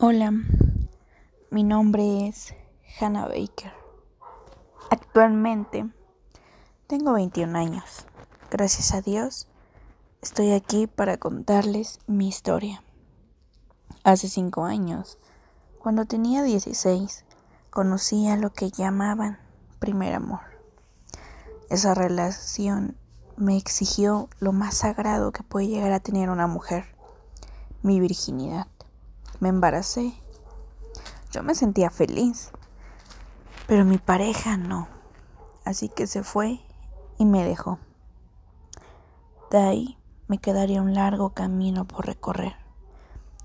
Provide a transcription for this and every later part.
Hola, mi nombre es Hannah Baker. Actualmente tengo 21 años. Gracias a Dios estoy aquí para contarles mi historia. Hace 5 años, cuando tenía 16, conocí a lo que llamaban primer amor. Esa relación me exigió lo más sagrado que puede llegar a tener una mujer, mi virginidad me embaracé. Yo me sentía feliz, pero mi pareja no. Así que se fue y me dejó. De ahí me quedaría un largo camino por recorrer.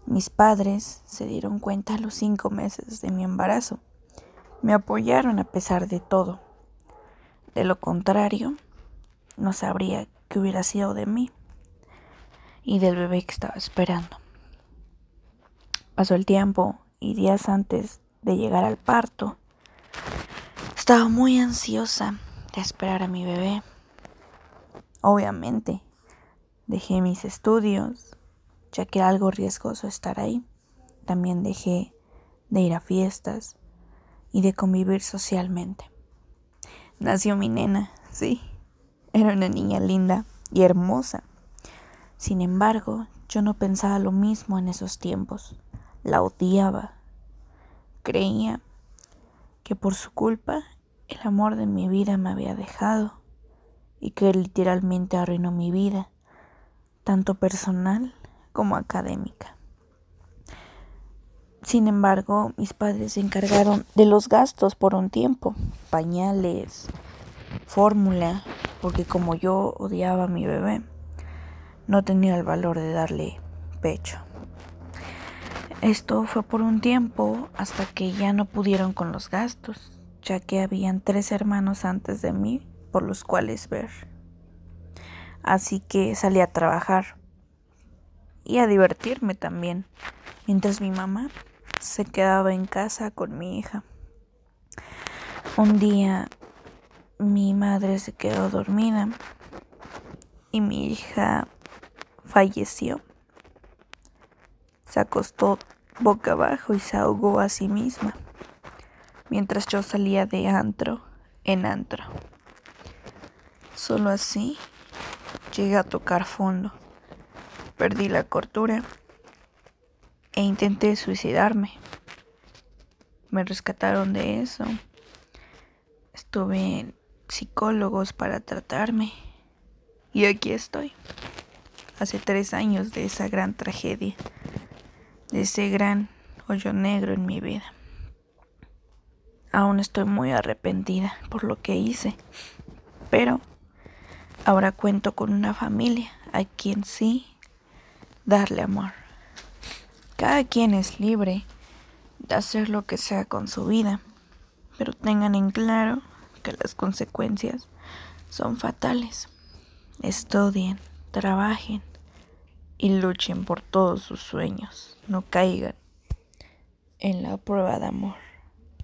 Mis padres se dieron cuenta a los cinco meses de mi embarazo. Me apoyaron a pesar de todo. De lo contrario, no sabría qué hubiera sido de mí y del bebé que estaba esperando. Pasó el tiempo y días antes de llegar al parto, estaba muy ansiosa de esperar a mi bebé. Obviamente, dejé mis estudios, ya que era algo riesgoso estar ahí. También dejé de ir a fiestas y de convivir socialmente. Nació mi nena, sí, era una niña linda y hermosa. Sin embargo, yo no pensaba lo mismo en esos tiempos la odiaba. Creía que por su culpa el amor de mi vida me había dejado y que literalmente arruinó mi vida, tanto personal como académica. Sin embargo, mis padres se encargaron de los gastos por un tiempo, pañales, fórmula, porque como yo odiaba a mi bebé, no tenía el valor de darle pecho. Esto fue por un tiempo hasta que ya no pudieron con los gastos, ya que habían tres hermanos antes de mí por los cuales ver. Así que salí a trabajar y a divertirme también, mientras mi mamá se quedaba en casa con mi hija. Un día mi madre se quedó dormida y mi hija falleció. Se acostó boca abajo y se ahogó a sí misma, mientras yo salía de antro en antro. Solo así llegué a tocar fondo. Perdí la cordura e intenté suicidarme. Me rescataron de eso. Estuve en psicólogos para tratarme. Y aquí estoy. Hace tres años de esa gran tragedia de ese gran hoyo negro en mi vida. Aún estoy muy arrepentida por lo que hice, pero ahora cuento con una familia a quien sí darle amor. Cada quien es libre de hacer lo que sea con su vida, pero tengan en claro que las consecuencias son fatales. Estudien, trabajen y luchen por todos sus sueños. No caigan en la prueba de amor.